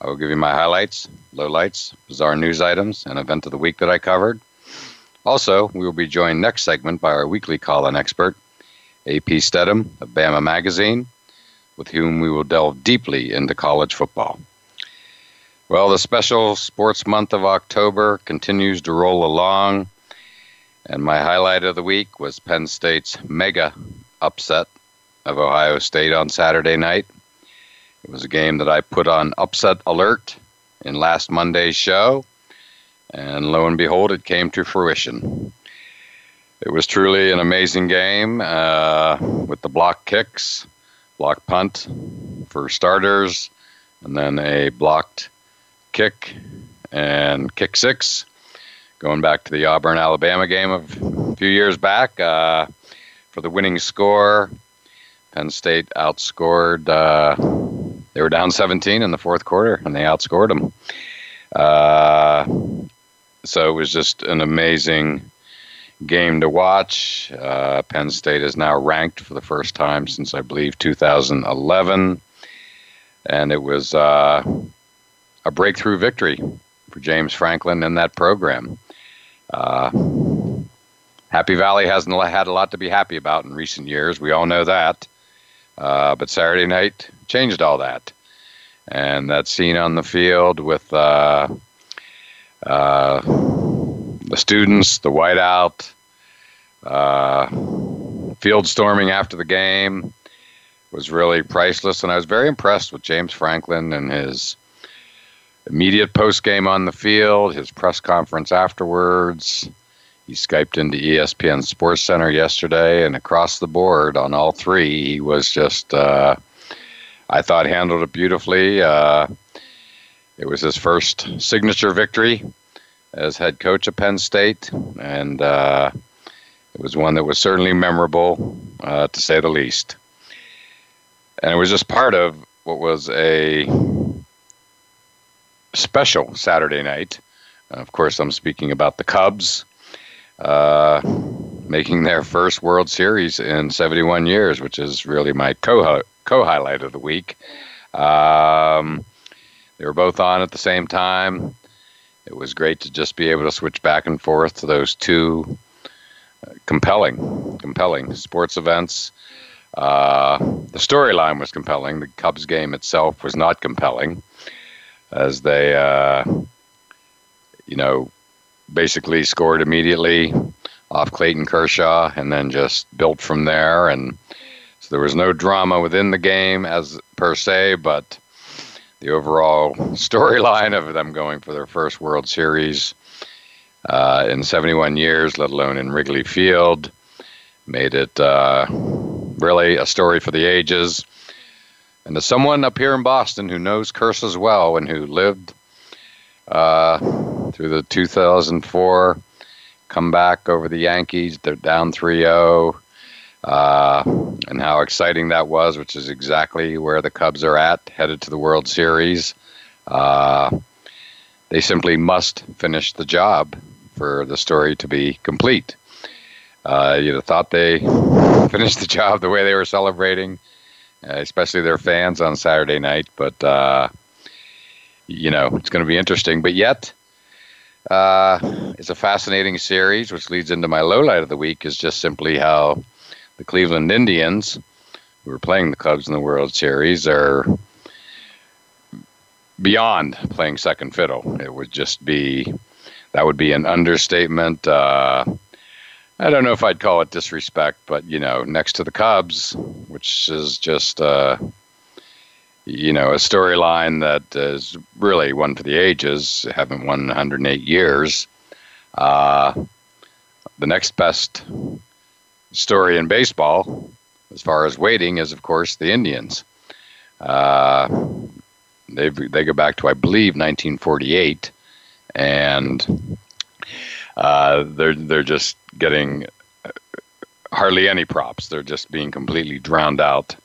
I will give you my highlights, lowlights, bizarre news items, and event of the week that I covered. Also, we will be joined next segment by our weekly call-in expert, AP Stedham of Bama Magazine, with whom we will delve deeply into college football. Well, the special sports month of October continues to roll along, and my highlight of the week was Penn State's mega upset of Ohio State on Saturday night. It was a game that I put on upset alert in last Monday's show, and lo and behold, it came to fruition. It was truly an amazing game uh, with the block kicks, block punt for starters, and then a blocked kick and kick six. Going back to the Auburn Alabama game of a few years back, uh, for the winning score. Penn State outscored. Uh, they were down 17 in the fourth quarter, and they outscored them. Uh, so it was just an amazing game to watch. Uh, Penn State is now ranked for the first time since I believe 2011, and it was uh, a breakthrough victory for James Franklin and that program. Uh, Happy Valley hasn't had a lot to be happy about in recent years. We all know that. Uh, but Saturday night changed all that. And that scene on the field with uh, uh, the students, the whiteout, uh, field storming after the game was really priceless. And I was very impressed with James Franklin and his immediate post game on the field, his press conference afterwards. He Skyped into ESPN Sports Center yesterday, and across the board on all three, he was just, uh, I thought, handled it beautifully. Uh, it was his first signature victory as head coach of Penn State, and uh, it was one that was certainly memorable, uh, to say the least. And it was just part of what was a special Saturday night. Of course, I'm speaking about the Cubs uh, making their first World Series in 71 years, which is really my co co highlight of the week. Um, they were both on at the same time. It was great to just be able to switch back and forth to those two uh, compelling, compelling sports events. Uh, the storyline was compelling. The Cubs game itself was not compelling, as they, uh, you know, basically scored immediately off Clayton Kershaw and then just built from there. And so there was no drama within the game as per se, but the overall storyline of them going for their first World Series uh, in 71 years, let alone in Wrigley Field, made it uh, really a story for the ages. And as someone up here in Boston who knows curses well and who lived uh, through the 2004 comeback over the Yankees. They're down 3 0. Uh, and how exciting that was, which is exactly where the Cubs are at, headed to the World Series. Uh, they simply must finish the job for the story to be complete. Uh, you'd have thought they finished the job the way they were celebrating, uh, especially their fans on Saturday night, but uh, you know, it's going to be interesting. But yet, uh, it's a fascinating series, which leads into my low light of the week is just simply how the Cleveland Indians, who are playing the Cubs in the World Series, are beyond playing second fiddle. It would just be that would be an understatement. Uh, I don't know if I'd call it disrespect, but you know, next to the Cubs, which is just uh, you know a storyline that is really one for the ages. Haven't won 108 years. Uh, the next best story in baseball, as far as waiting, is of course the Indians. Uh, they they go back to I believe 1948, and uh, they're they're just getting hardly any props. They're just being completely drowned out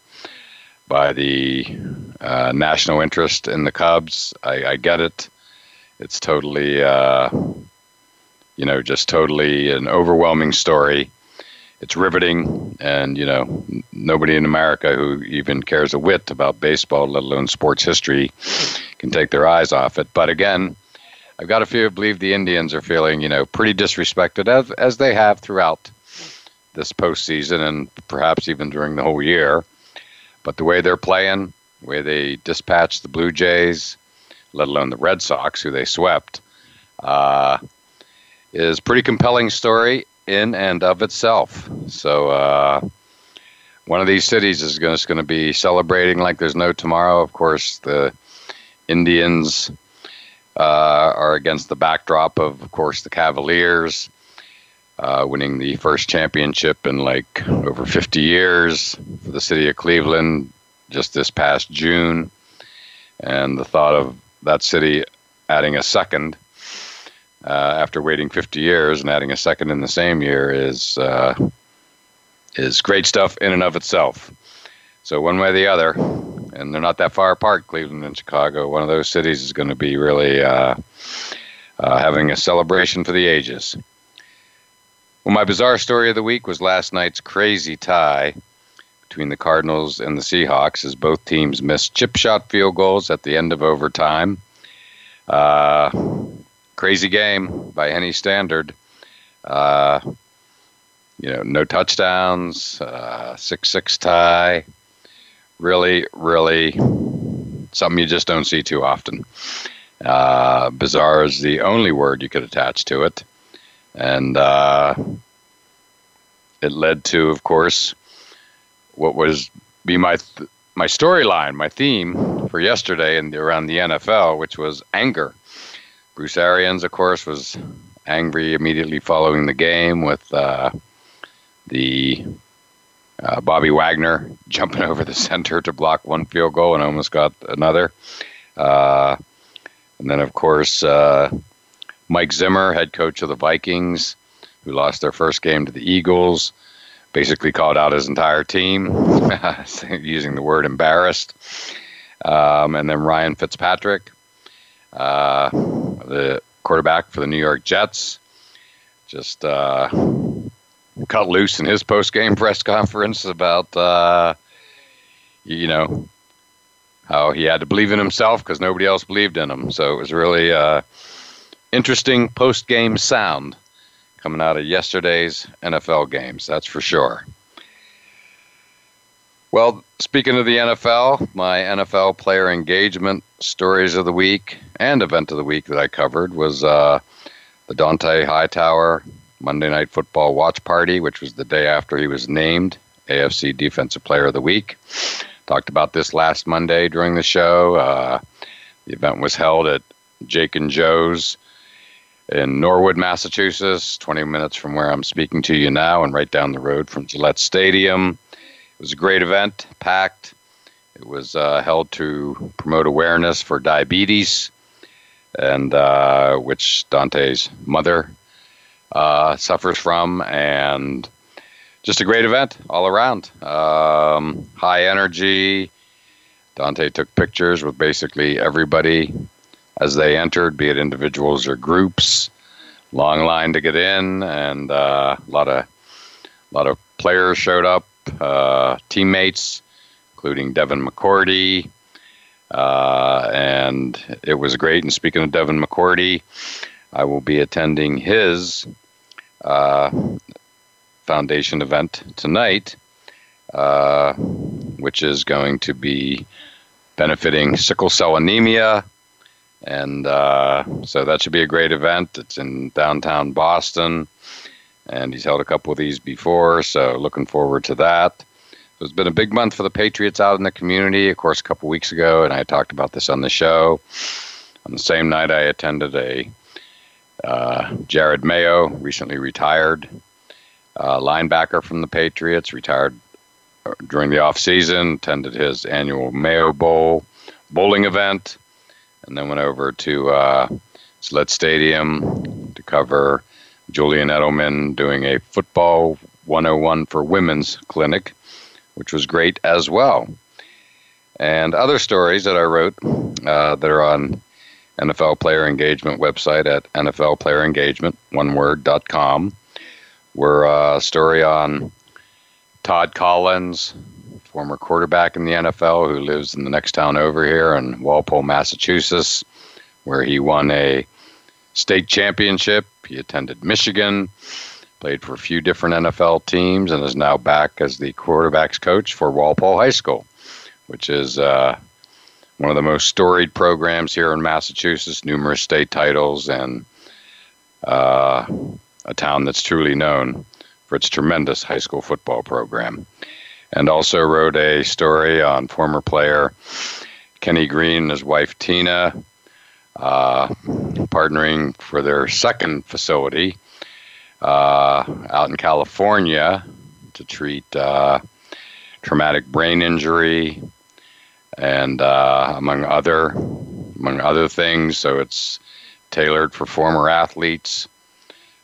by the uh, national interest in the Cubs. I, I get it. It's totally, uh, you know, just totally an overwhelming story. It's riveting, and you know, nobody in America who even cares a whit about baseball, let alone sports history, can take their eyes off it. But again, I've got a few believe the Indians are feeling, you know, pretty disrespected as as they have throughout this postseason and perhaps even during the whole year. But the way they're playing, the way they dispatched the Blue Jays, let alone the Red Sox, who they swept, uh, is pretty compelling story in and of itself. So uh, one of these cities is going to be celebrating like there's no tomorrow. Of course, the Indians uh, are against the backdrop of, of course, the Cavaliers. Uh, winning the first championship in like over 50 years for the city of Cleveland just this past June. And the thought of that city adding a second uh, after waiting 50 years and adding a second in the same year is uh, is great stuff in and of itself. So one way or the other, and they're not that far apart, Cleveland and Chicago. One of those cities is going to be really uh, uh, having a celebration for the ages. Well, my bizarre story of the week was last night's crazy tie between the Cardinals and the Seahawks as both teams missed chip shot field goals at the end of overtime. Uh, crazy game by any standard. Uh, you know, no touchdowns, uh, six six tie really, really something you just don't see too often. Uh, bizarre is the only word you could attach to it. And uh, it led to, of course, what was be my th- my storyline, my theme for yesterday and around the NFL, which was anger. Bruce Arians, of course, was angry immediately following the game with uh, the uh, Bobby Wagner jumping over the center to block one field goal and almost got another. Uh, and then, of course, uh, Mike Zimmer, head coach of the Vikings, who lost their first game to the Eagles, basically called out his entire team, using the word embarrassed. Um, and then Ryan Fitzpatrick, uh, the quarterback for the New York Jets, just uh, cut loose in his post game press conference about uh, you know how he had to believe in himself because nobody else believed in him. So it was really uh, interesting post game sound coming out of yesterday's NFL games. That's for sure. Well, speaking of the NFL, my NFL player engagement stories of the week and event of the week that I covered was uh, the Dont'a Hightower Monday Night Football watch party, which was the day after he was named AFC Defensive Player of the Week. Talked about this last Monday during the show. Uh, the event was held at Jake and Joe's in Norwood, Massachusetts, 20 minutes from where I'm speaking to you now, and right down the road from Gillette Stadium. It was a great event, packed. It was uh, held to promote awareness for diabetes, and uh, which Dont'a's mother uh, suffers from, and just a great event all around. Um, high energy. Dante took pictures with basically everybody as they entered, be it individuals or groups. Long line to get in, and uh, a lot of a lot of players showed up, uh, teammates, including Devin McCourty, uh, and it was great. And speaking of Devin McCourty, I will be attending his uh, foundation event tonight, uh, which is going to be benefiting sickle cell anemia And uh, so that should be a great event. It's in downtown Boston, and he's held a couple of these before, so looking forward to that. So it's been a big month for the Patriots out in the community. Of course, a couple weeks ago, and I talked about this on the show. On the same night, I attended a uh, Jerod Mayo, recently retired uh, linebacker from the Patriots, retired uh, during the off season, attended his annual Mayo Bowl bowling event, and then went over to uh, Gillette Stadium to cover Julian Edelman doing a football 101 for women's clinic, which was great as well. And other stories that I wrote uh, that are on NFL Player Engagement website at NFLPlayerEngagement, one word.com, were a story on Todd Collins, former quarterback in the NFL who lives in the next town over here in Walpole, Massachusetts, where he won a state championship. He attended Michigan, played for a few different NFL teams, and is now back as the quarterbacks coach for Walpole High School, which is uh, one of the most storied programs here in Massachusetts, numerous state titles, and uh, a town that's truly known for its tremendous high school football program. And also wrote a story on former player Kenny Green and his wife Tina, uh, partnering for their second facility uh, out in California to treat uh, traumatic brain injury, and uh, among other among other things. So it's tailored for former athletes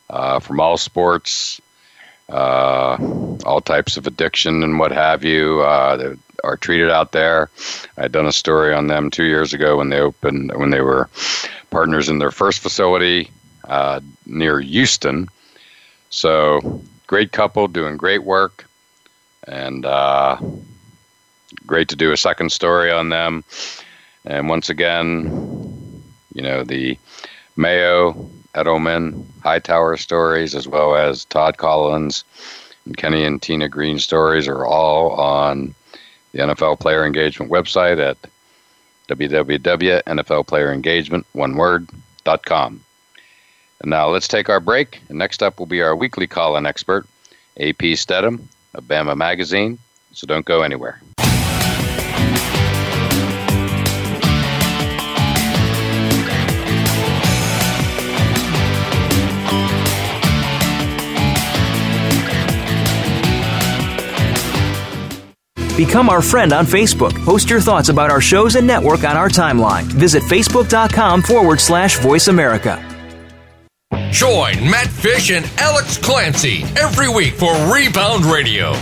uh, from all sports, uh, all types of addiction and what have you. Uh, that are treated out there. I had done a story on them two years ago when they opened when they were partners in their first facility uh, near Houston. So great couple doing great work and uh, great to do a second story on them. And once again, you know, the Mayo, Edelman, Hightower stories, as well as Todd Collins and Kenny and Tina Green stories are all on the NFL Player Engagement website at www.nflplayerengagement, one word, dot com. And now let's take our break. And next up will be our weekly call-in expert, AP Stedham of Bama Magazine. So don't go anywhere. Become our friend on Facebook. Post your thoughts about our shows and network on our timeline. Visit facebook.com forward slash voice America. Join Matt Fish and Alex Clancy every week for Rebound Radio.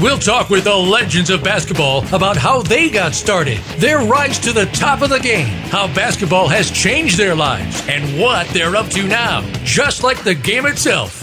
We'll talk with the legends of basketball about how they got started, their rise to the top of the game, how basketball has changed their lives, and what they're up to now. Just like the game itself,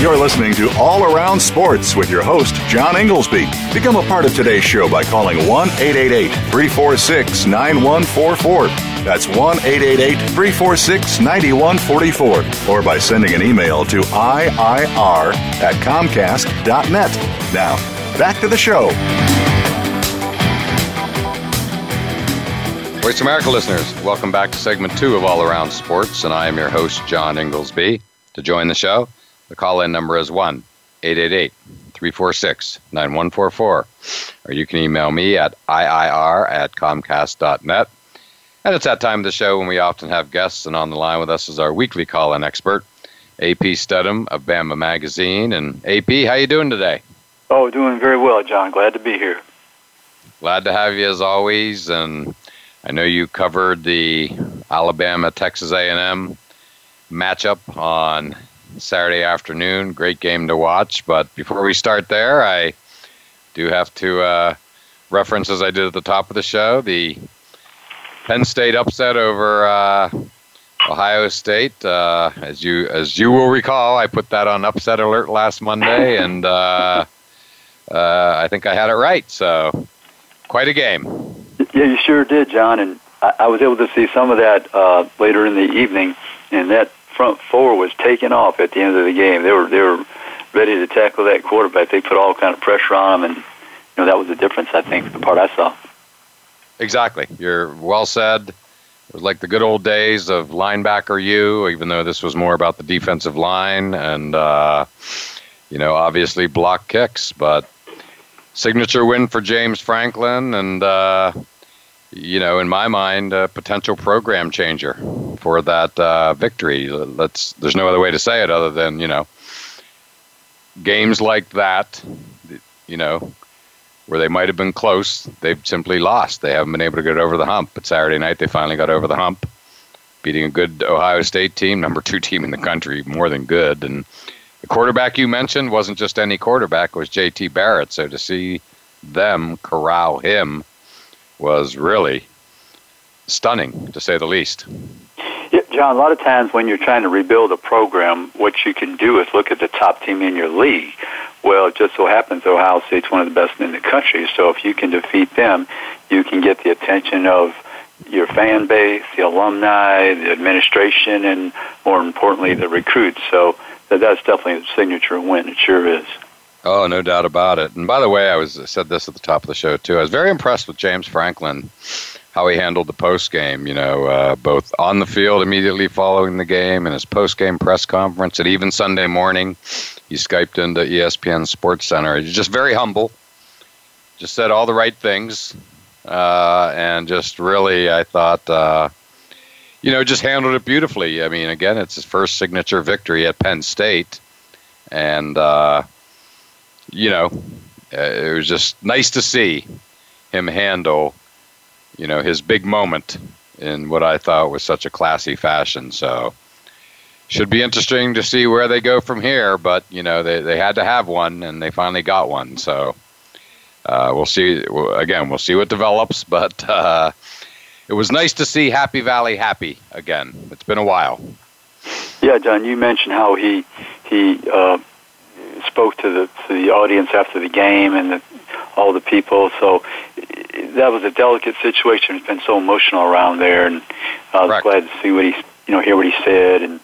You're listening to All Around Sports with your host, John Inglesby. Become a part of today's show by calling 1 888 346 9144. That's 1 888 346 9144. Or by sending an email to IIR at Comcast.net. Now, back to the show. Voice America listeners, welcome back to segment two of All Around Sports, and I am your host, John Inglesby. To join the show, the call in number is 1 888 346 9144. Or you can email me at IIR at Comcast.net. And it's that time of the show when we often have guests, and on the line with us is our weekly call in expert, AP Stedham of Bama Magazine. And AP, how you doing today? Oh, doing very well, John. Glad to be here. Glad to have you as always, and I know you covered the Alabama Texas A&M matchup on Saturday afternoon. Great game to watch. But before we start there, I do have to uh, reference, as I did at the top of the show, the Penn State upset over uh, Ohio State. Uh, as you as you will recall, I put that on upset alert last Monday, and uh, uh, I think I had it right. So, quite a game. Yeah, you sure did, John. And I, I was able to see some of that uh, later in the evening, and that front four was taking off at the end of the game. They were they were ready to tackle that quarterback. They put all kind of pressure on him, and you know that was the difference. I think from the part I saw. Exactly. You're well said. It was like the good old days of Linebacker U, even though this was more about the defensive line and, uh, you know, obviously block kicks. But signature win for James Franklin, and, uh, you know, in my mind, a potential program changer for that uh, victory. Let's, there's no other way to say it other than, you know, games like that, you know, where they might have been close, they've simply lost. They haven't been able to get over the hump. But Saturday night, they finally got over the hump, beating a good Ohio State team, number two team in the country, more than good. And the quarterback you mentioned wasn't just any quarterback; it was J.T. Barrett. So to see them corral him was really stunning, to say the least. Yeah, John, a lot of times when you're trying to rebuild a program, what you can do is look at the top team in your league. Well, it just so happens Ohio State's one of the best in the country. So if you can defeat them, you can get the attention of your fan base, the alumni, the administration, and more importantly, the recruits. So that that's definitely a signature win. It sure is. Oh, no doubt about it. And by the way, I was said this at the top of the show too. I was very impressed with James Franklin, how he handled the post game. You know, uh, both on the field immediately following the game and his post game press conference, and even Sunday morning he Skyped into ESPN Sports Center. He's just very humble, just said all the right things, uh, and just really, I thought, uh, you know, just handled it beautifully. I mean, again, it's his first signature victory at Penn State, and uh, you know, uh, it was just nice to see him handle, you know, his big moment in what I thought was such a classy fashion. So should be interesting to see where they go from here. But you know, they they had to have one, and they finally got one. So uh, we'll see. Again, we'll see what develops. But uh, it was nice to see Happy Valley happy again. It's been a while. Yeah, John, you mentioned how he he uh, spoke to the to the audience after the game and the, all the people. So that was a delicate situation. It's been so emotional around there, and I was Correct. glad to see what he you know hear what he said and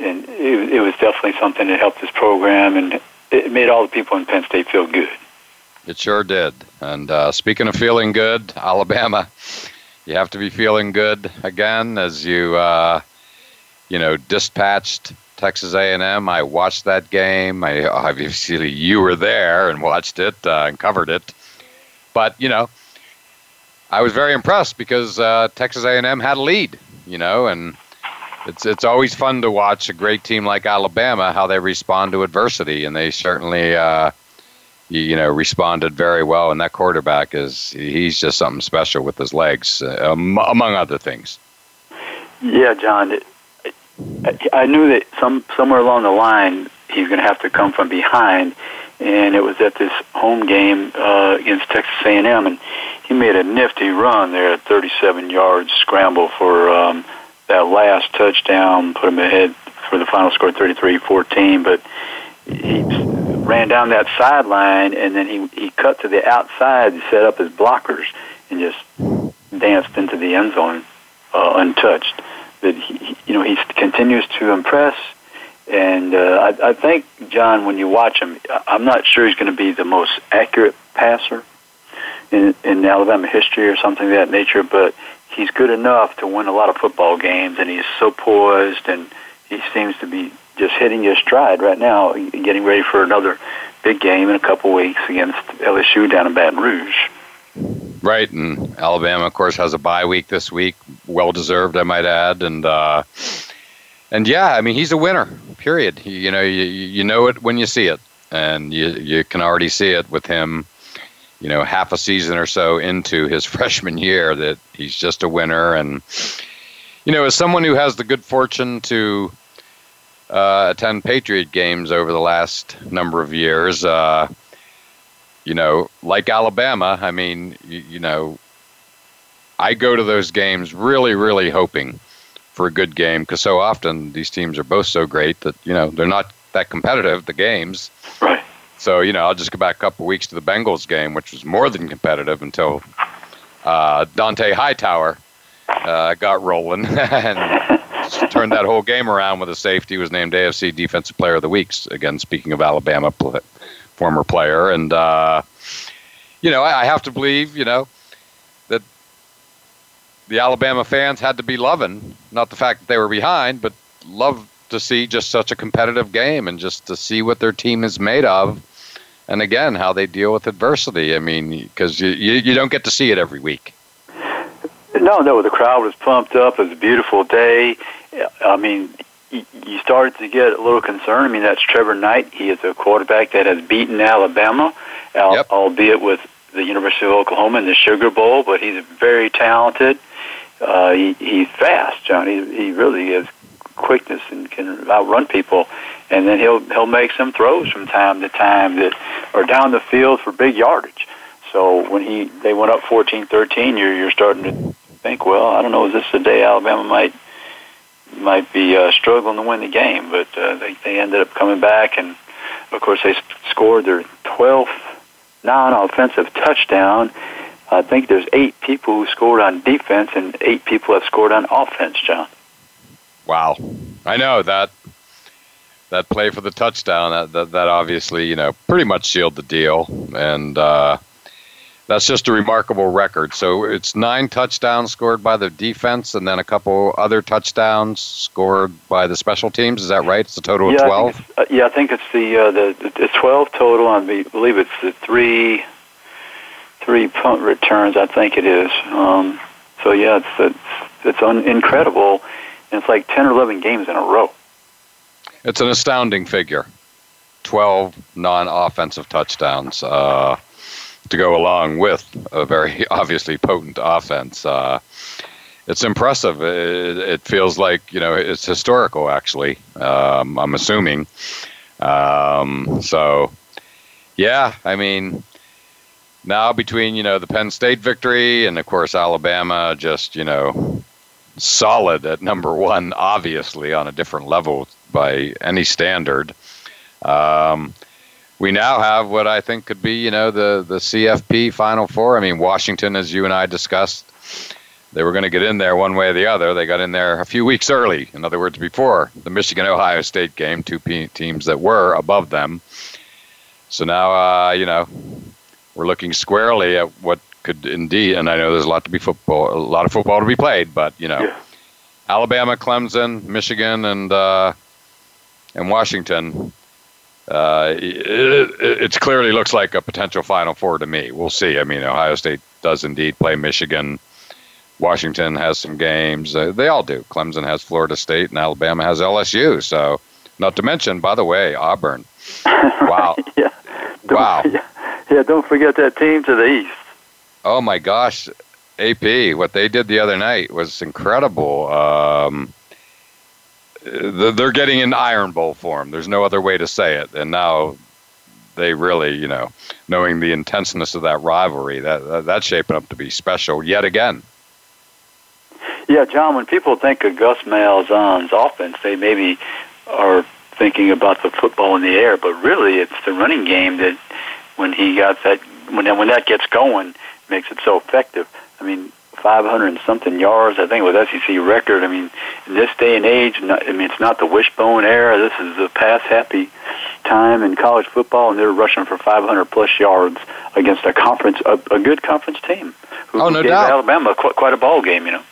and it, it was definitely something that helped this program, and it made all the people in Penn State feel good. It sure did. And uh, speaking of feeling good, Alabama, you have to be feeling good again as you, uh, you know, dispatched Texas A&M. I watched that game. I obviously you were there and watched it uh, and covered it, but you know, I was very impressed because uh, Texas A&M had a lead. You know, and it's it's always fun to watch a great team like Alabama how they respond to adversity, and they certainly uh, you, know responded very well. And that quarterback is he's just something special with his legs, uh, among other things. Yeah, John. I knew that some somewhere along the line he's going to have to come from behind, and it was at this home game uh, against Texas A&M, and he made a nifty run there at 37 yards scramble for. Um, that last touchdown put him ahead for the final score 33-14 but he ran down that sideline and then he he cut to the outside to set up his blockers and just danced into the end zone uh, untouched but he, you know he continues to impress and uh, I, I think John when you watch him I'm not sure he's going to be the most accurate passer in, in Alabama history or something of that nature but he's good enough to win a lot of football games, and he's so poised, and he seems to be just hitting his stride right now, getting ready for another big game in a couple weeks against LSU down in Baton Rouge. Right, and Alabama, of course, has a bye week this week, well deserved, I might add, and uh, and yeah, I mean, he's a winner. Period. You know, you you know it when you see it, and you you can already see it with him you know, half a season or so into his freshman year that he's just a winner. And, you know, as someone who has the good fortune to uh, attend Patriot games over the last number of years, uh, you know, like Alabama, I mean, you, you know, I go to those games really, really hoping for a good game because so often these teams are both so great that you know they're not that competitive. The games, right? So you know, I'll just go back a couple weeks to the Bengals game, which was more than competitive until uh, Dont'a Hightower uh, got rolling and turned that whole game around with a safety. Was named AFC Defensive Player of the Week. Again, speaking of Alabama, former player, and uh, you know, I, I have to believe, you know, that the Alabama fans had to be loving not the fact that they were behind, but love to see just such a competitive game and just to see what their team is made of. And again, how they deal with adversity. I mean, because you, you, you don't get to see it every week. No, no, the crowd was pumped up. It was a beautiful day. I mean, you started to get a little concerned. I mean, that's Trevor Knight. He is a quarterback that has beaten Alabama, yep. albeit with the University of Oklahoma in the Sugar Bowl, but he's very talented. Uh, he, he's fast, John. He, he really has quickness and can outrun people. And then he'll he'll make some throws from time to time that are down the field for big yardage. So when he they went up 14-13, you're you're starting to think, well, I don't know, is this the day Alabama might might be uh, struggling to win the game? But uh, they they ended up coming back, and of course they scored their 12th non-offensive touchdown I think there's eight people who scored on defense and eight people have scored on offense, John. Wow. I know that that play for the touchdown that, that, that obviously, you know, pretty much sealed the deal and uh, that's just a remarkable record. So it's nine touchdowns scored by the defense, and then a couple other touchdowns scored by the special teams. Is that right? It's a total yeah, of twelve. Uh, yeah, I think it's the uh, the, the twelve total. I believe it's the three three punt returns, I think it is. Um, so yeah, it's it's, it's un- incredible, and it's like ten or eleven games in a row. It's an astounding figure. Twelve non-offensive touchdowns uh, to go along with a very obviously potent offense. Uh, it's impressive. It, it, feels like you know it's historical. Actually, um, I'm assuming. Um, so, yeah, I mean, now between you know the Penn State victory and of course Alabama just you know solid at number one, obviously on a different level by any standard. Um, we now have what I think could be you know the the CFP Final Four. I mean Washington, as you and I discussed. They were going to get in there one way or the other. They got in there a few weeks early. In other words, before the Michigan Ohio State game, two p- teams that were above them. So now, uh, you know, we're looking squarely at what could indeed, and I know there's a lot to be football, a lot of football to be played, but you know, yeah. Alabama, Clemson, Michigan, and uh, and Washington. Uh, it, it, clearly looks like a potential Final Four to me. We'll see. I mean, Ohio State does indeed play Michigan. Washington has some games. Uh, they all do. Clemson has Florida State, and Alabama has LSU. So, not to mention, by the way, Auburn. Wow. yeah. Wow. Yeah. Yeah, don't forget that team to the east. Oh my gosh, AP! What they did the other night was incredible. Um, they're getting in Iron Bowl form. There's no other way to say it. And now they really, you know, knowing the intenseness of that rivalry, that that's shaping up to be special yet again. Yeah, John. When people think of Gus Malzahn's offense, they maybe are thinking about the football in the air, but really it's the running game that when he got that when that, when that gets going makes it so effective. I mean, 500 and something yards. I think it was SEC record. I mean, in this day and age, not, I mean, it's not the wishbone era. This is the pass happy time in college football, and they're rushing for 500 plus yards against a conference, a, a good conference team. Who oh, no gave doubt. Alabama quite, quite a ball game, you know.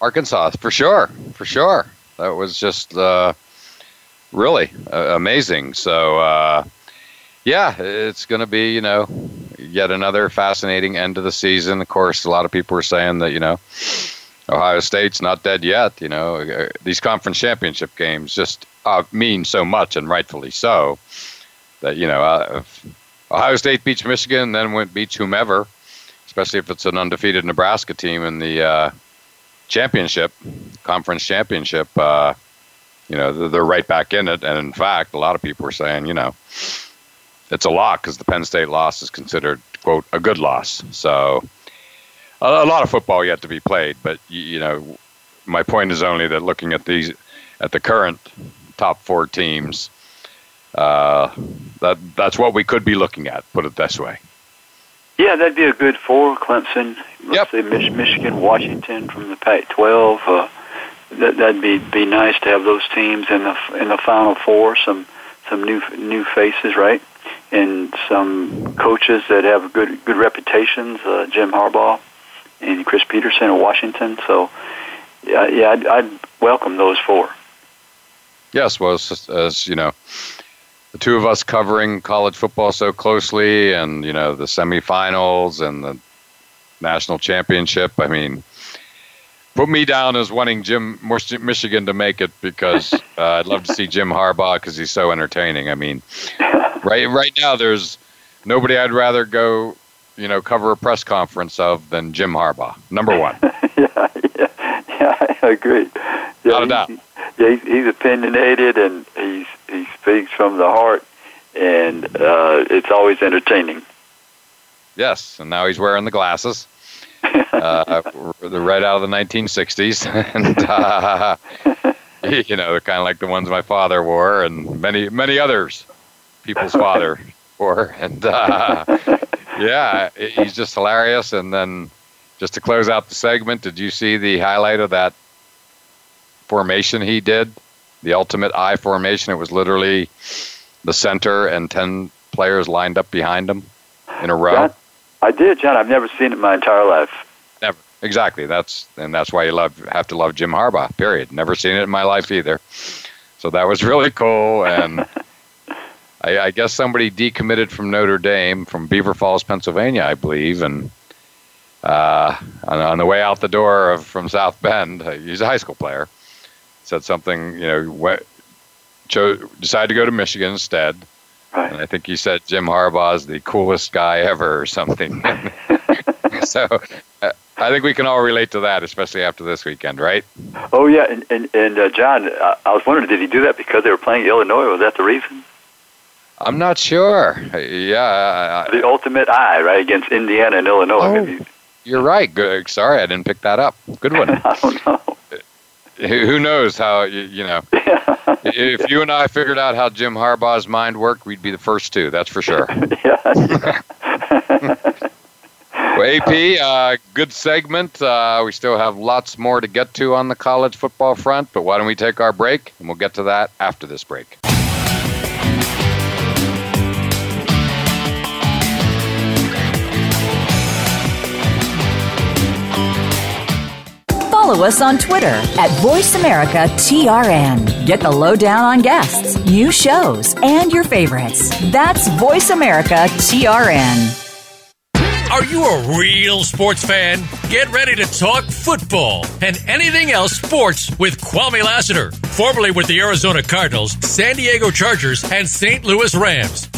Arkansas, for sure, for sure. That was just uh, really uh, amazing. So. Uh, yeah, it's going to be, you know, yet another fascinating end of the season. Of course, a lot of people are saying that, you know, Ohio State's not dead yet. You know, uh, these conference championship games just uh, mean so much, and rightfully so, that, you know, uh, Ohio State beats Michigan, then went beats whomever, especially if it's an undefeated Nebraska team in the uh, championship, conference championship. Uh, you know, they're right back in it. And in fact, a lot of people were saying, you know, it's a lot because the Penn State loss is considered, quote, a good loss. So a, a lot of football yet to be played. But, you, you know, my point is only that looking at these, at the current top four teams, uh, that that's what we could be looking at. Put it this way. Yeah, that'd be a good four. Clemson, yep. Mich- Michigan, Washington from the Pac-12. Uh, that that'd be be nice to have those teams in the in the Final Four. Some some new new faces, right? And some coaches that have good good reputations. Uh, Jim Harbaugh and Chris Petersen of Washington. So, yeah, yeah, I'd, I'd welcome those four. Yes, well, as, as you know, the two of us covering college football so closely, and you know the semifinals and the national championship. I mean, put me down as wanting Jim Michigan to make it because uh, I'd love to see Jim Harbaugh because he's so entertaining. I mean, right right now there's nobody I'd rather go, you know, cover a press conference of than Jim Harbaugh. Number one. yeah, yeah, yeah, I agree. Yeah, Not a doubt. Yeah, he's, he's opinionated and he's he speaks from the heart, and uh, it's always entertaining. Yes, and now he's wearing the glasses uh, right out of the 1960s, and uh, you know they're kind of like the ones my father wore, and many many others people's father wore, and uh, yeah, he's just hilarious. And then just to close out the segment, did you see the highlight of that formation he did? The ultimate I formation. It was literally the center and ten players lined up behind him in a row. I did, John. I've never seen it in my entire life. Never. Exactly. That's and that's why you love have to love Jim Harbaugh. Period. Never seen it in my life either. So that was really cool, and I, I guess somebody decommitted from Notre Dame from Beaver Falls, Pennsylvania, I believe, and uh, on, on, the way out the door of, from South Bend, uh, he's a high school player. Said something, you know, went, chose, decided to go to Michigan instead Right. And I think you said Jim Harbaugh is the coolest guy ever or something. so uh, I think we can all relate to that, especially after this weekend, right? Oh yeah, and and, and uh, John, I, I was wondering, did he do that because they were playing Illinois? Was that the reason? I'm not sure. Yeah, I, the ultimate I, right, against Indiana and Illinois. Oh, maybe. You're right. Good. Sorry, I didn't pick that up. Good one. I don't know. Who knows how you, you know? if you and I figured out how Jim Harbaugh's mind worked, we'd be the first two. That's for sure. yeah. well, AP, uh, good segment. Uh, we still have lots more to get to on the college football front, but why don't we take our break and we'll get to that after this break. Follow us on Twitter at VoiceAmericaTRN. Get the lowdown on guests, new shows, and your favorites. That's VoiceAmericaTRN. Are you a real sports fan? Get ready to talk football and anything else sports with Kwame Lassiter, formerly with the Arizona Cardinals, San Diego Chargers, and St. Louis Rams.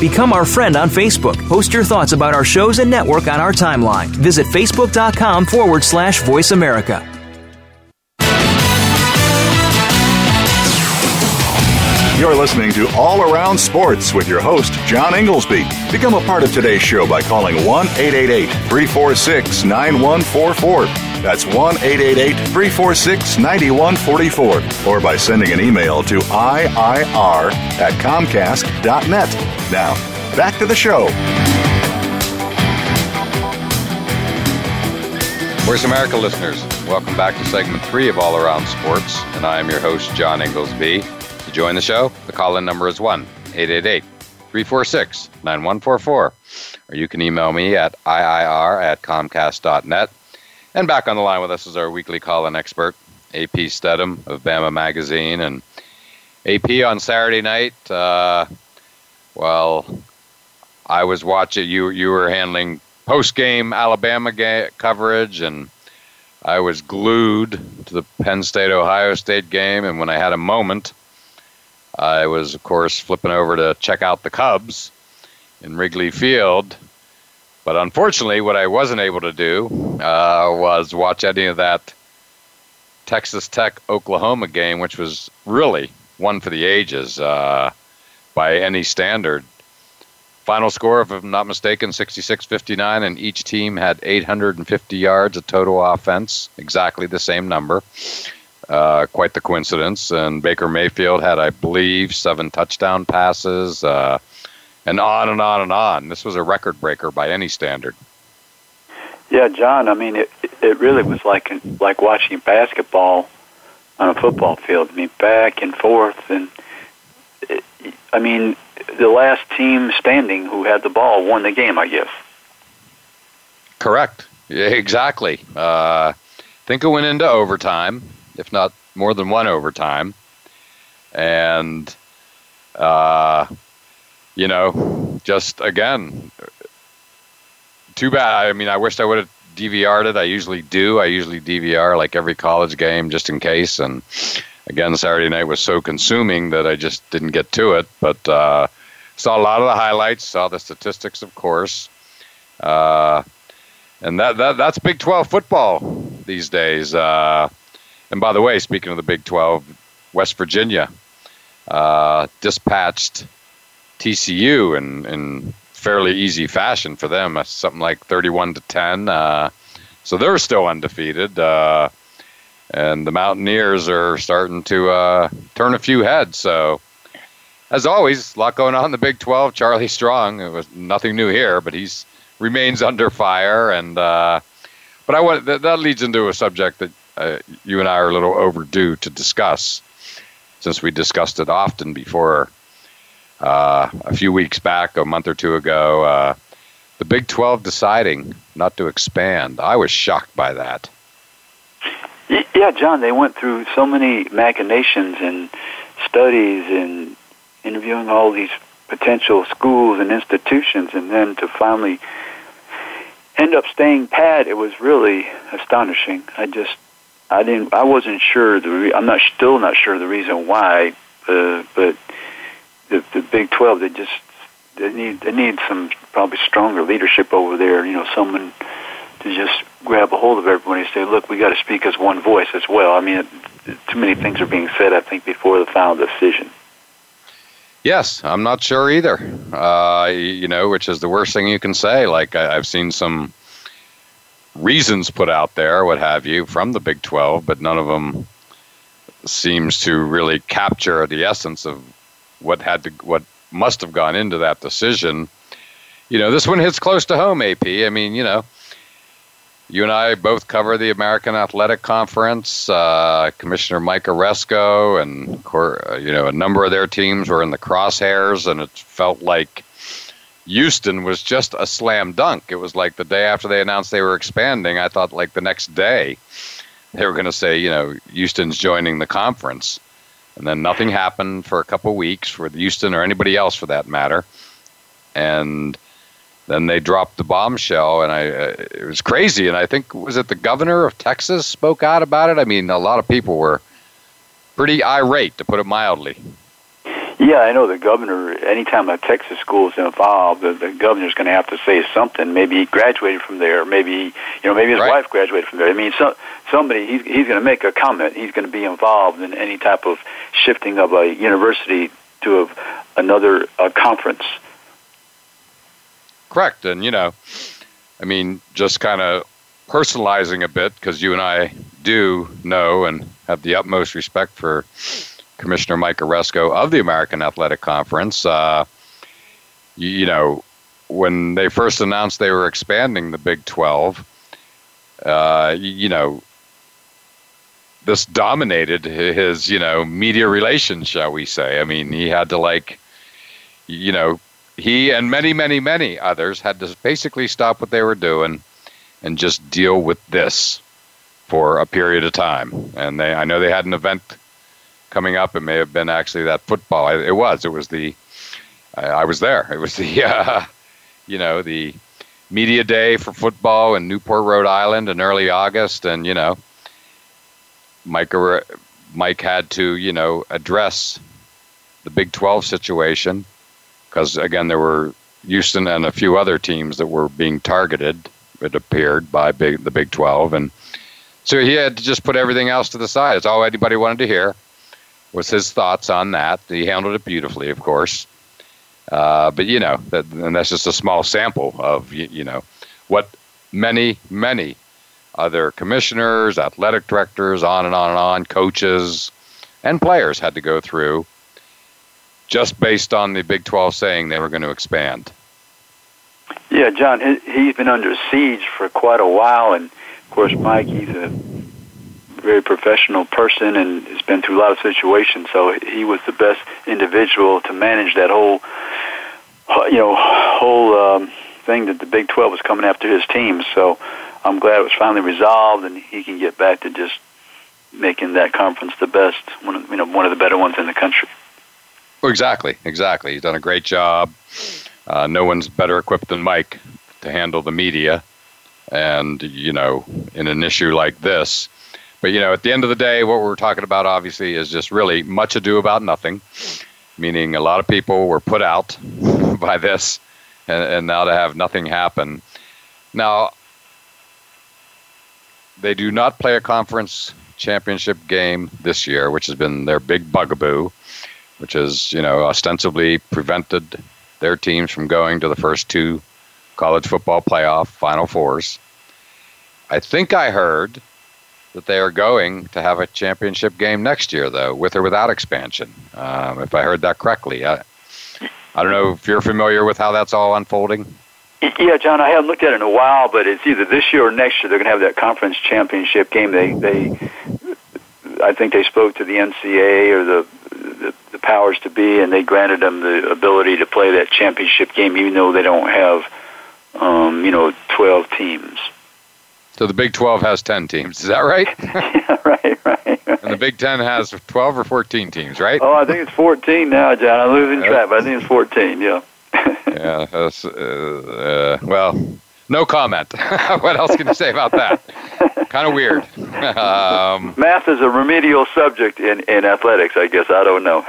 Become our friend on Facebook. Post your thoughts about our shows and network on our timeline. Visit facebook.com forward slash voice America. You're listening to All Around Sports with your host, John Inglesby. Become a part of today's show by calling 1 888 346 9144. That's 1 888 346 9144. Or by sending an email to IIR at Comcast.net. Now, back to the show. Voice America listeners, welcome back to segment three of All Around Sports, and I am your host, John Inglesby. To join the show, the call in number is 1 888 346 9144, or you can email me at IIR at Comcast.net. And back on the line with us is our weekly call in expert, AP Stedham of Bama Magazine. And AP on Saturday night, uh, well, I was watching, you, you were handling post game Alabama ga- coverage, and I was glued to the Penn State Ohio State game. And when I had a moment, I was, of course, flipping over to check out the Cubs in Wrigley Field. But unfortunately, what I wasn't able to do uh, was watch any of that Texas Tech Oklahoma game, which was really one for the ages uh, by any standard. Final score, if I'm not mistaken, 66 59, and each team had 850 yards of total offense, exactly the same number. Uh, quite the coincidence. And Baker Mayfield had, I believe, seven touchdown passes, uh, and on and on and on. This was a record breaker by any standard. Yeah, John. I mean, it it really was like like watching basketball on a football field. I mean, back and forth, and it, I mean, the last team standing who had the ball won the game, I guess. Correct. Yeah, exactly. Uh, I think it went into overtime, if not more than one overtime. And, uh, you know, just again, too bad. I mean, I wished I would have DVR'd it. I usually do. I usually DVR like every college game just in case. And again, Saturday night was so consuming that I just didn't get to it. But uh, saw a lot of the highlights, saw the statistics, of course. Uh, and that, that that's Big 12 football these days. Uh, and by the way, speaking of the Big 12, West Virginia uh, dispatched TCU in, in fairly easy fashion for them, something like 31 to 10. Uh, so they're still undefeated. Uh, and the Mountaineers are starting to uh, turn a few heads. So, as always, a lot going on in the Big 12. Charlie Strong, it was nothing new here, but he's remains under fire. And uh, but I want that, that leads into a subject that uh, you and I are a little overdue to discuss, since we discussed it often before. Uh, a few weeks back, a month or two ago, uh, the Big 12 deciding not to expand. I was shocked by that. Yeah, John, they went through so many machinations and studies and interviewing all these potential schools and institutions, and then to finally end up staying pat, it was really astonishing. I just, I didn't, I wasn't sure the, re- I'm not still not sure the reason why, uh, but the the Big Twelve, they just they need they need some probably stronger leadership over there. You know, someone to just grab a hold of everybody and say, "Look, we got to speak as one voice as well." I mean, it, too many things are being said. I think before the final decision. Yes, I'm not sure either. Uh, you know, which is the worst thing you can say. Like I, I've seen some reasons put out there, what have you, from the Big 12, but none of them seems to really capture the essence of what had to what must have gone into that decision. You know, this one hits close to home, AP. I mean, you know, you and I both cover the American Athletic Conference. Uh, Commissioner Mike Aresco and uh, you know a number of their teams were in the crosshairs, and it felt like Houston was just a slam dunk. It was like the day after they announced they were expanding. I thought like the next day they were going to say, you know, Houston's joining the conference, and then nothing happened for a couple weeks for Houston or anybody else for that matter, and then they dropped the bombshell, and I uh, it was crazy. And I think was it the governor of Texas spoke out about it. I mean, a lot of people were pretty irate, to put it mildly. Yeah, I know the governor. Anytime a Texas school is involved, the, the governor's going to have to say something. Maybe he graduated from there. Maybe you know, maybe his right. wife graduated from there. I mean, so, somebody he's he's going to make a comment. He's going to be involved in any type of shifting of a university to a, another uh, conference. Correct, and you know, I mean, just kind of personalizing a bit because you and I do know and have the utmost respect for Commissioner Mike Aresco of the American Athletic Conference. Uh, you, you, know, when they first announced they were expanding the Big 12, uh, you, you know, this dominated his, you know, media relations, shall we say. I mean, he had to, like, you know, he and many, many, many others had to basically stop what they were doing and just deal with this for a period of time. And they, I know they had an event coming up. It may have been actually that football. It was. It was the. I, was there. It was the. Uh, you know the media day for football in Newport, Rhode Island, in early August, and you know, Mike Mike had to you know address the Big 12 situation because again there were Houston and a few other teams that were being targeted. It appeared by big, the Big 12, and so he had to just put everything else to the side. It's all anybody wanted to hear was his thoughts on that. He handled it beautifully, of course. Uh, but you know, that, and that's just a small sample of you, you know what many, many other commissioners, athletic directors, on and on and on, coaches, and players had to go through just based on the Big 12 saying they were going to expand. Yeah, John, he's been under siege for quite a while, and of course, Mike, he's a very professional person and has been through a lot of situations. So he was the best individual to manage that whole, you know, whole um, thing that the Big 12 was coming after his team. So I'm glad it was finally resolved and he can get back to just making that conference the best, one of, you know, one of the better ones in the country. Well, exactly, exactly. He's done a great job. Uh, no one's better equipped than Mike to handle the media. And, you know, in an issue like this, but you know, at the end of the day, what we're talking about obviously is just really much ado about nothing, meaning a lot of people were put out by this, and, and now to have nothing happen. Now, they do not play a conference championship game this year, which has been their big bugaboo, which has you know ostensibly prevented their teams from going to the first two college football playoff Final Fours. I think I heard that they are going to have a championship game next year, though, with or without expansion. Um, if I heard that correctly, I, I don't know if you're familiar with how that's all unfolding. Yeah, John, I haven't looked at it in a while, but it's either this year or next year they're going to have that conference championship game. They, they, I think they spoke to the NCAA or the, the the powers to be, and they granted them the ability to play that championship game, even though they don't have, um, you know, twelve teams. So the Big 12 has 10 teams. Is that right? yeah, right, right, right. And the Big 10 has 12 or 14 teams, right? Oh, I think it's 14 now, John. I'm losing track, but I think it's 14, yeah. yeah, that's, uh, uh, well, no comment. what else can you say about that? kind of weird. Um, Math is a remedial subject in, in athletics, I guess. I don't know.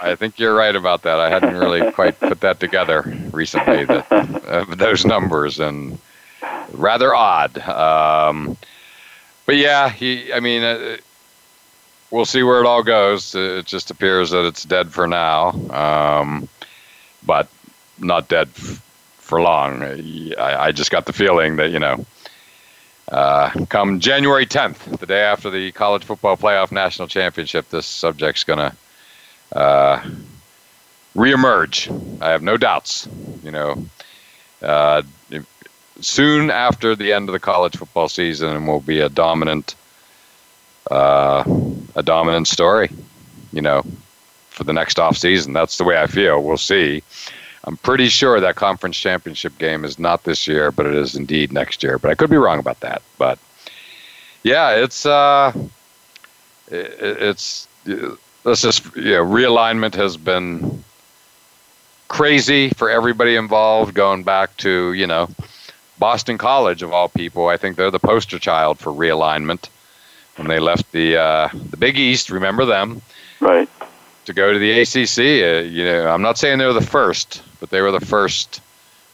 I think you're right about that. I hadn't really quite put that together recently, that, uh, those numbers. And rather odd. Um, but yeah, he. I mean, uh, we'll see where it all goes. It just appears that it's dead for now, um, but not dead f- for long. I, I, just got the feeling that you know, uh, come January 10th, the day after the college football playoff national championship, this subject's gonna. Uh, reemerge. I have no doubts. You know, uh, soon after the end of the college football season and will be a dominant uh, a dominant story, you know, for the next off season. That's the way I feel. We'll see. I'm pretty sure that conference championship game is not this year, but it is indeed next year. But I could be wrong about that. But yeah, it's uh, it, it's let's just you know, realignment has been crazy for everybody involved, going back to you know Boston College, of all people, I think they're the poster child for realignment. When they left the uh, the Big East, remember them? Right. To go to the ACC, uh, you know, I'm not saying they were the first, but they were the first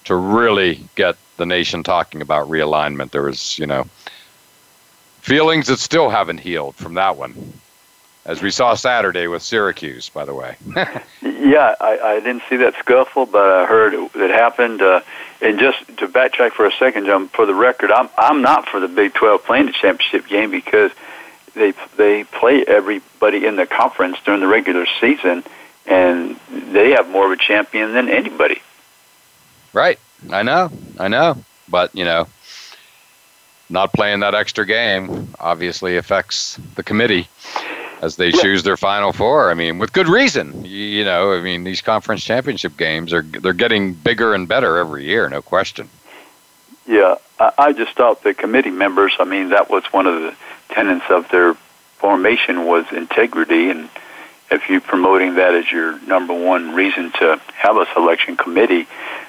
to really get the nation talking about realignment. There was, you know, feelings that still haven't healed from that one. As we saw Saturday with Syracuse, by the way. yeah, I, I didn't see that scuffle, but I heard it, it happened. Uh, and just to backtrack for a second, John, for the record, I'm I'm not for the Big 12 playing the championship game because they they play everybody in the conference during the regular season, and they have more of a champion than anybody. Right. I know. I know. But you know, not playing that extra game obviously affects the committee as they yeah. choose their final four. I mean, with good reason. You, you, know, I mean, these conference championship games are they're getting bigger and better every year, no question. Yeah, I, I just thought the committee members. I mean, that was one of the tenets of their formation was integrity, and if you're promoting that as your number one reason to have a selection committee,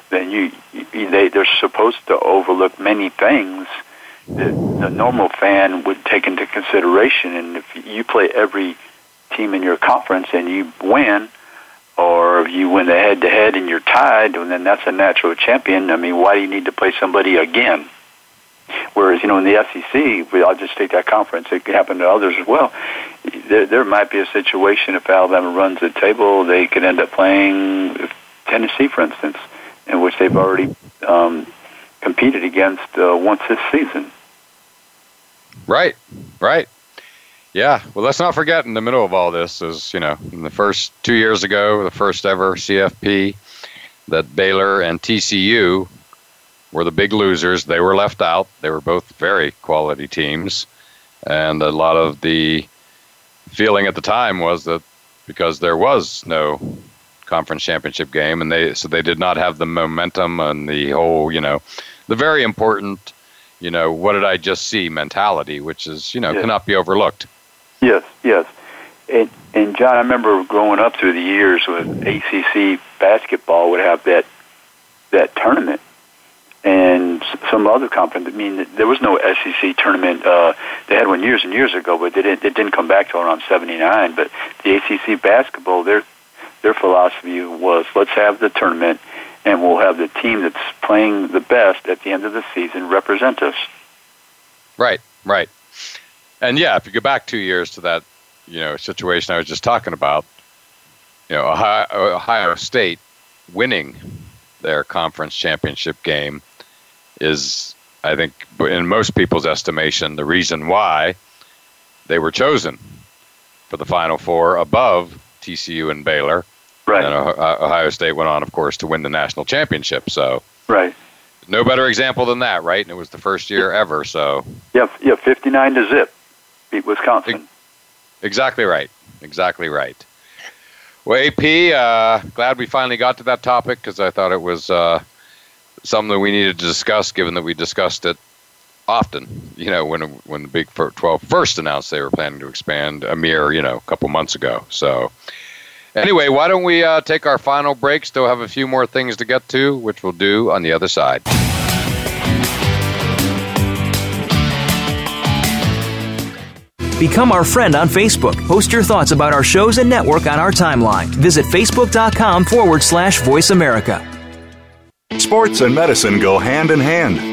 then you, you they they're supposed to overlook many things that the normal fan would take into consideration. And if you play every team in your conference and you win, or if you win the head to head and you're tied, and then that's a natural champion. I mean, why do you need to play somebody again? Whereas, you know, in the SEC, I'll just take that conference. It could happen to others as well. There, there might be a situation if Alabama runs the table, they could end up playing Tennessee, for instance, in which they've already um, competed against uh, once this season. Right, right. Yeah, well, let's not forget in the middle of all this is, you know, the first two years ago, the first ever CFP, that Baylor and TCU were the big losers. They were left out. They were both very quality teams. And a lot of the feeling at the time was that because there was no conference championship game and they so they did not have the momentum and the whole, you know, the very important, you know, what did I just see mentality, which is, you know, yes. cannot be overlooked. Yes, yes. And, and John, I remember growing up through the years with ACC basketball would have that that tournament, and some other conference. I mean, there was no SEC tournament. Uh, they had one years and years ago, but they didn't. It didn't come back till around '79. But the ACC basketball, their their philosophy was let's have the tournament and we'll have the team that's playing the best at the end of the season represent us. Right, right. And yeah, if you go back two years to that, you know, situation I was just talking about, you know, Ohio, Ohio State winning their conference championship game is, I think, in most people's estimation, the reason why they were chosen for the Final Four above TCU and Baylor Right. And Ohio State went on, of course, to win the national championship. So. Right. No better example than that, right? And it was the first year ever. So. Yeah, yeah, fifty-nine to zip, beat Wisconsin. Exactly right. Exactly right. Well, AP, uh, glad we finally got to that topic because I thought it was uh, something that we needed to discuss, given that we discussed it often. You know, when when the Big 12 first announced they were planning to expand a mere, you know, a couple months ago. So Anyway, why don't we uh, take our final break? Still have a few more things to get to, which we'll do on the other side. Become our friend on Facebook. Post your thoughts about our shows and network on our timeline. Visit facebook.com forward slash voice America. Sports and medicine go hand in hand.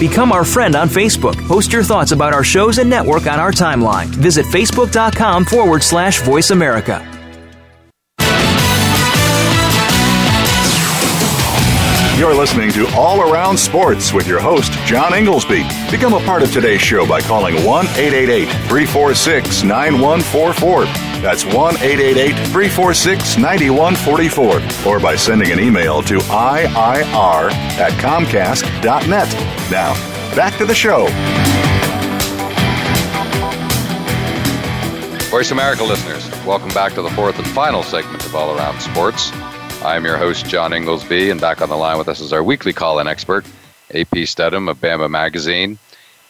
Become our friend on Facebook. Post your thoughts about our shows and network on our timeline. Visit facebook.com forward slash voice America. You're listening to All Around Sports with your host, John Inglesby. Become a part of today's show by calling 1 888 346 9144. That's 1 888 346 9144 or by sending an email to IIR at Comcast.net. Now, back to the show. Voice America listeners, welcome back to the fourth and final segment of All Around Sports. I'm your host, John Inglesby, and back on the line with us is our weekly call in expert, AP Stedham of Bama Magazine.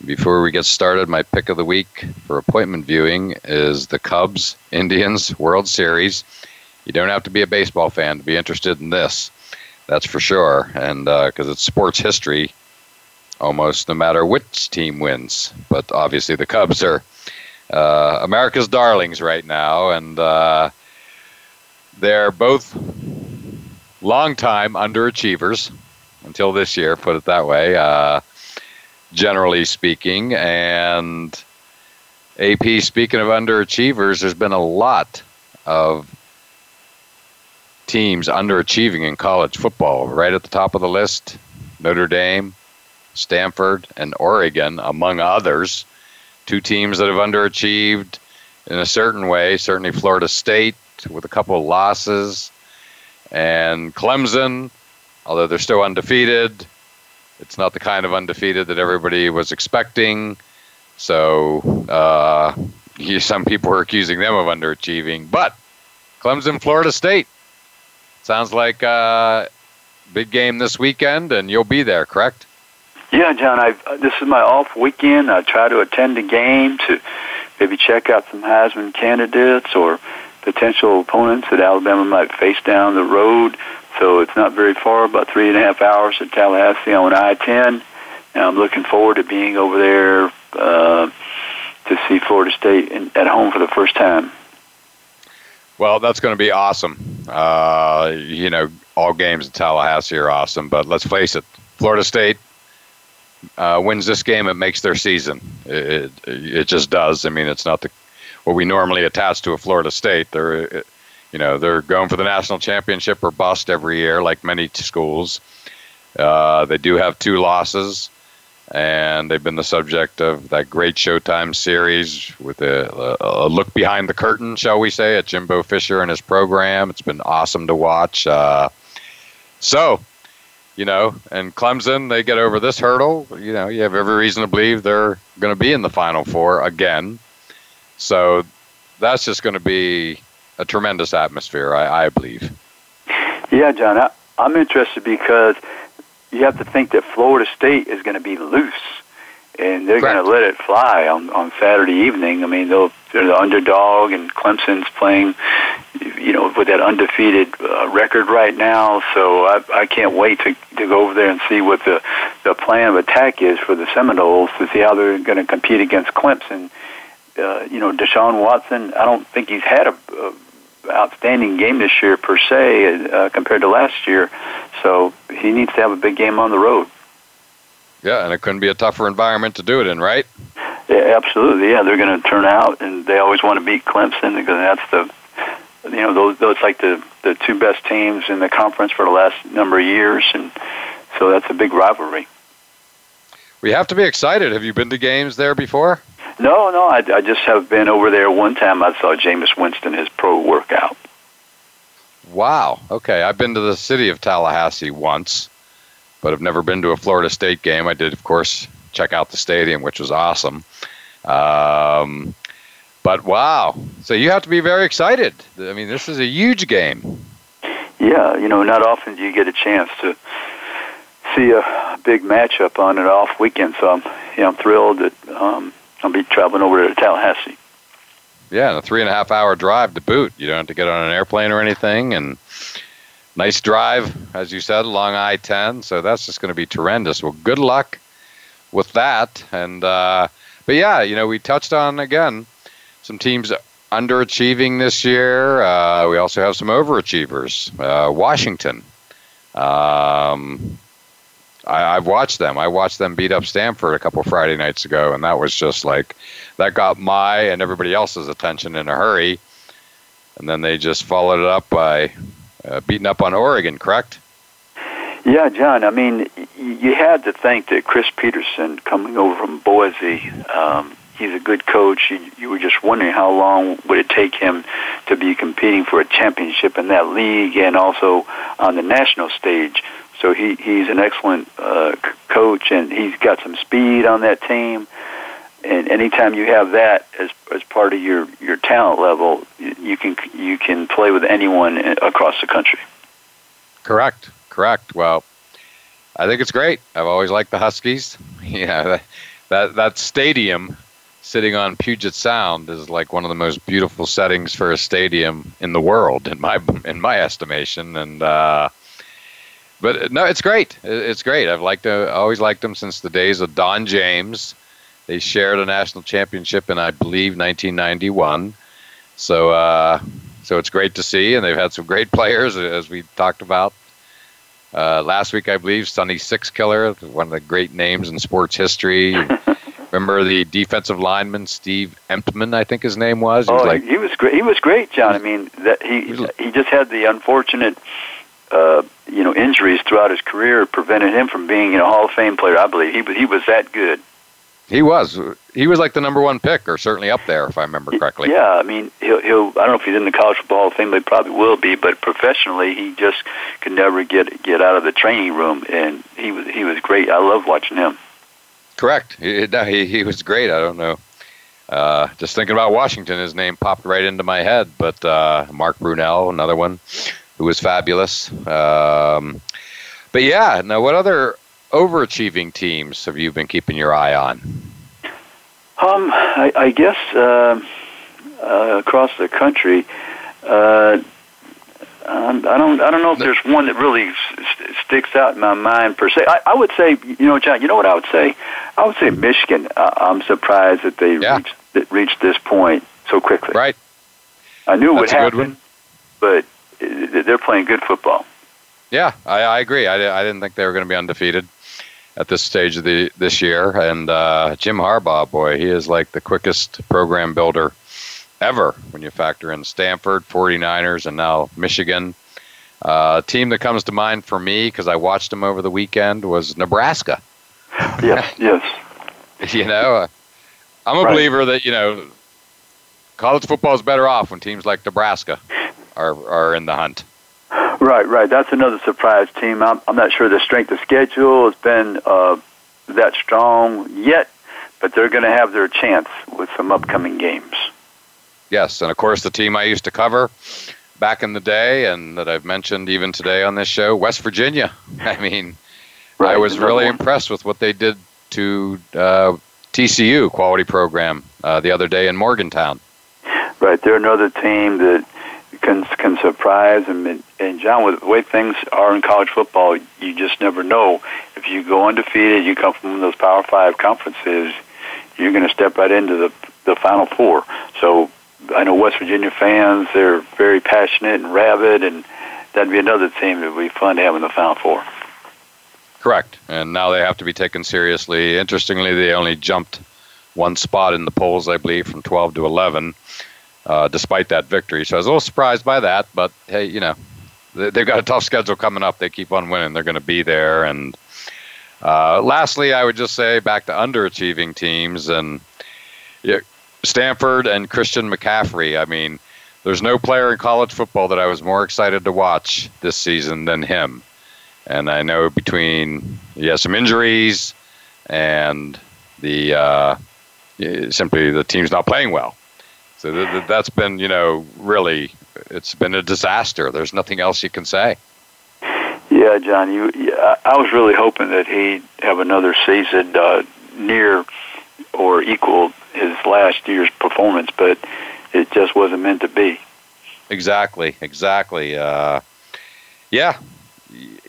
Before we get started, my pick of the week for appointment viewing is the Cubs Indians World Series. You don't have to be a baseball fan to be interested in this, that's for sure, and because uh, it's sports history almost no matter which team wins. But obviously, the Cubs are uh, America's darlings right now, and uh, they're both longtime underachievers until this year, put it that way, uh, generally speaking. And AP, speaking of underachievers, there's been a lot of teams underachieving in college football. Right at the top of the list, Notre Dame, Stanford, and Oregon, among others two teams that have underachieved in a certain way. Certainly, Florida State with a couple of losses, and Clemson, although they're still undefeated, it's not the kind of undefeated that everybody was expecting. So, uh, some people are accusing them of underachieving. But Clemson, Florida State, sounds like a big game this weekend, and you'll be there, correct? Yeah, John. I uh, this is my off weekend. I try to attend a game to maybe check out some Heisman candidates or potential opponents that Alabama might face down the road. So it's not very far, about three and a half hours to Tallahassee on I-10. And I'm looking forward to being over there uh, to see Florida State in, at home for the first time. Well, that's going to be awesome. Uh, you know, all games in Tallahassee are awesome, but let's face it, Florida State uh, wins this game, it makes their season. It, it, it just does. I mean, it's not the what we normally attach to a Florida State. They're you know they're going for the national championship or bust every year, like many schools. Uh, they do have two losses, and they've been the subject of that great Showtime series with a, a look behind the curtain, shall we say, at Jimbo Fisher and his program. It's been awesome to watch. Uh, so you know, and Clemson, they get over this hurdle. You know, you have every reason to believe they're going to be in the Final Four again. So that's just going to be a tremendous atmosphere, I, I believe. Yeah, John, I, I'm interested because you have to think that Florida State is going to be loose, and they're going to let it fly on on Saturday evening. I mean, they'll they're the underdog, and Clemson's playing, you know, with that undefeated uh, record right now. So I, I can't wait to to go over there and see what the the plan of attack is for the Seminoles to see how they're going to compete against Clemson. Uh, you know, Deshaun Watson. I don't think he's had a, a outstanding game this year per se uh, compared to last year. So he needs to have a big game on the road. Yeah, and it couldn't be a tougher environment to do it in, right? Yeah, absolutely. Yeah, they're going to turn out, and they always want to beat Clemson because that's the, you know, those those like the the two best teams in the conference for the last number of years, and so that's a big rivalry. We have to be excited. Have you been to games there before? No, no. I, I just have been over there one time. I saw Jameis Winston his pro workout. Wow. Okay, I've been to the city of Tallahassee once, but I've never been to a Florida State game. I did, of course, check out the stadium, which was awesome. Um, but wow, so you have to be very excited. I mean, this is a huge game. Yeah, you know, not often do you get a chance to see a big matchup on an off weekend. So I'm, you know, I'm thrilled that um, I'll be traveling over to Tallahassee. Yeah, and a three and a half hour drive to boot. You don't have to get on an airplane or anything, and nice drive, as you said, along I-10. So that's just going to be tremendous. Well, good luck with that. And uh, but yeah, you know, we touched on again some teams underachieving this year. Uh, we also have some overachievers. Uh, Washington. Um, I, have watched them. I watched them beat up Stanford a couple Friday nights ago, and that was just like that got my and everybody else's attention in a hurry. And then they just followed it up by uh, beating up on Oregon. Correct? Yeah, John. I mean, you had to think that Chris Petersen coming over from Boise, um, he's a good coach. You, you were just wondering how long would it take him to be competing for a championship in that league and also on the national stage. So he he's an excellent uh, coach, and he's got some speed on that team. And anytime you have that as as part of your your talent level, you can you can play with anyone across the country. Correct. Correct. Well, I think it's great. I've always liked the Huskies. Yeah, that that, that stadium sitting on Puget Sound is like one of the most beautiful settings for a stadium in the world, in my in my estimation. And uh, but no, it's great. It's great. I've liked. Uh, always liked them since the days of Don James. They shared a national championship in, I believe, 1991. So, uh, so it's great to see, and they've had some great players, as we talked about uh, last week. I believe Sonny Sixkiller, one of the great names in sports history. Remember the defensive lineman Steve Emtman, I think his name was. He oh, was like, he was great. He was great, John. I mean, that he he just had the unfortunate uh, you know injuries throughout his career prevented him from being you know Hall of Fame player. I believe he was he was that good. He was he was like the number one pick, or certainly up there, if I remember correctly. Yeah, I mean he'll he'll I don't know if he's in the college football Hall of Fame, but he probably will be. But professionally, he just could never get get out of the training room, and he was he was great. I love watching him. Correct. He he, he was great. I don't know. Uh, just thinking about Washington, his name popped right into my head. But uh, Mark Brunell, another one who was fabulous. Um, but yeah, now what other overachieving teams have you been keeping your eye on? Um, I, I guess uh, uh, across the country, uh, um, I don't. I don't know if there's one that really st- sticks out in my mind per se. I, I would say, you know, John. You know what I would say? I would say Michigan. Uh, I'm surprised that they yeah. reached that reached this point so quickly. Right. I knew it would happen, but they're playing good football. Yeah, I, I agree. I, I didn't think they were going to be undefeated at this stage of the this year. And uh, Jim Harbaugh, boy, he is like the quickest program builder ever when you factor in Stanford, 49ers, and now Michigan. Uh, a team that comes to mind for me because I watched them over the weekend was Nebraska. Yes, yes. you know, uh, I'm a right. believer that you know college football is better off when teams like Nebraska are are in the hunt. Right, right. That's another surprise team. I'm, I'm not sure the strength of schedule has been uh, that strong yet, but they're going to have their chance with some upcoming games. Yes, and of course the team I used to cover back in the day, and that I've mentioned even today on this show, West Virginia. I mean, right, I was really one. impressed with what they did to uh, TCU quality program uh, the other day in Morgantown. Right, they're another team that can can surprise and and John, with the way things are in college football, you just never know. If you go undefeated, you come from those Power Five conferences, you're going to step right into the the Final Four. So I know West Virginia fans; they're very passionate and rabid, and that'd be another team that would be fun to have in the Final Four. Correct, and now they have to be taken seriously. Interestingly, they only jumped one spot in the polls, I believe, from 12 to 11 uh, despite that victory. So I was a little surprised by that, but hey, you know, they've got a tough schedule coming up. They keep on winning. They're going to be there. And uh, lastly, I would just say back to underachieving teams and Stanford and Christian McCaffrey. I mean, there's no player in college football that I was more excited to watch this season than him. And I know between he has some injuries and the uh, simply the team's not playing well. So th- th- that's been, you know, really, it's been a disaster. There's nothing else you can say. Yeah, John, you. Yeah, I was really hoping that he'd have another season uh, near or equal his last year's performance, but it just wasn't meant to be. Exactly, exactly. Uh, yeah,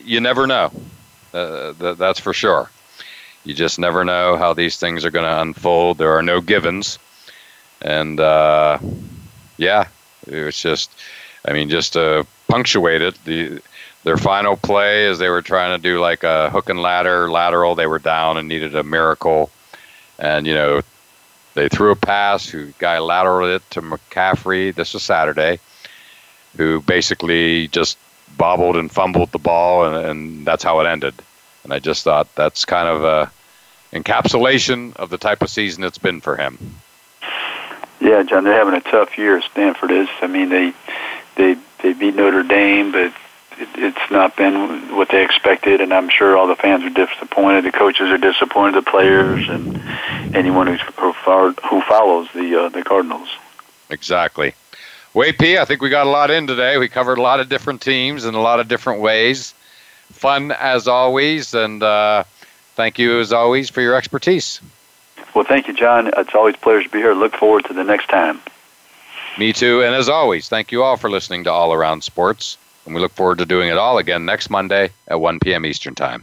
you never know. Uh, th- that's for sure. You just never know how these things are going to unfold. There are no givens and uh, yeah, it was just, I mean, just to punctuate it, the their final play as they were trying to do like a hook and ladder lateral, they were down and needed a miracle, and you know, they threw a pass. Who guy lateraled it to McCaffrey. This was Saturday, who basically just bobbled and fumbled the ball, and, and that's how it ended. And I just thought that's kind of a encapsulation of the type of season it's been for him. Yeah, John, they're having a tough year. Stanford is. I mean, they they they beat Notre Dame, but it, it's not been what they expected, and I'm sure all the fans are disappointed. The coaches are disappointed, the players, and anyone who's, who, who follows the uh, the Cardinals. Exactly. Way P, I think we got a lot in today. We covered a lot of different teams in a lot of different ways. Fun as always, and uh, thank you as always for your expertise. Well, thank you, John. It's always a pleasure to be here. Look forward to the next time. Me too. And as always, thank you all for listening to All Around Sports. And we look forward to doing it all again next Monday at 1 p.m. Eastern Time.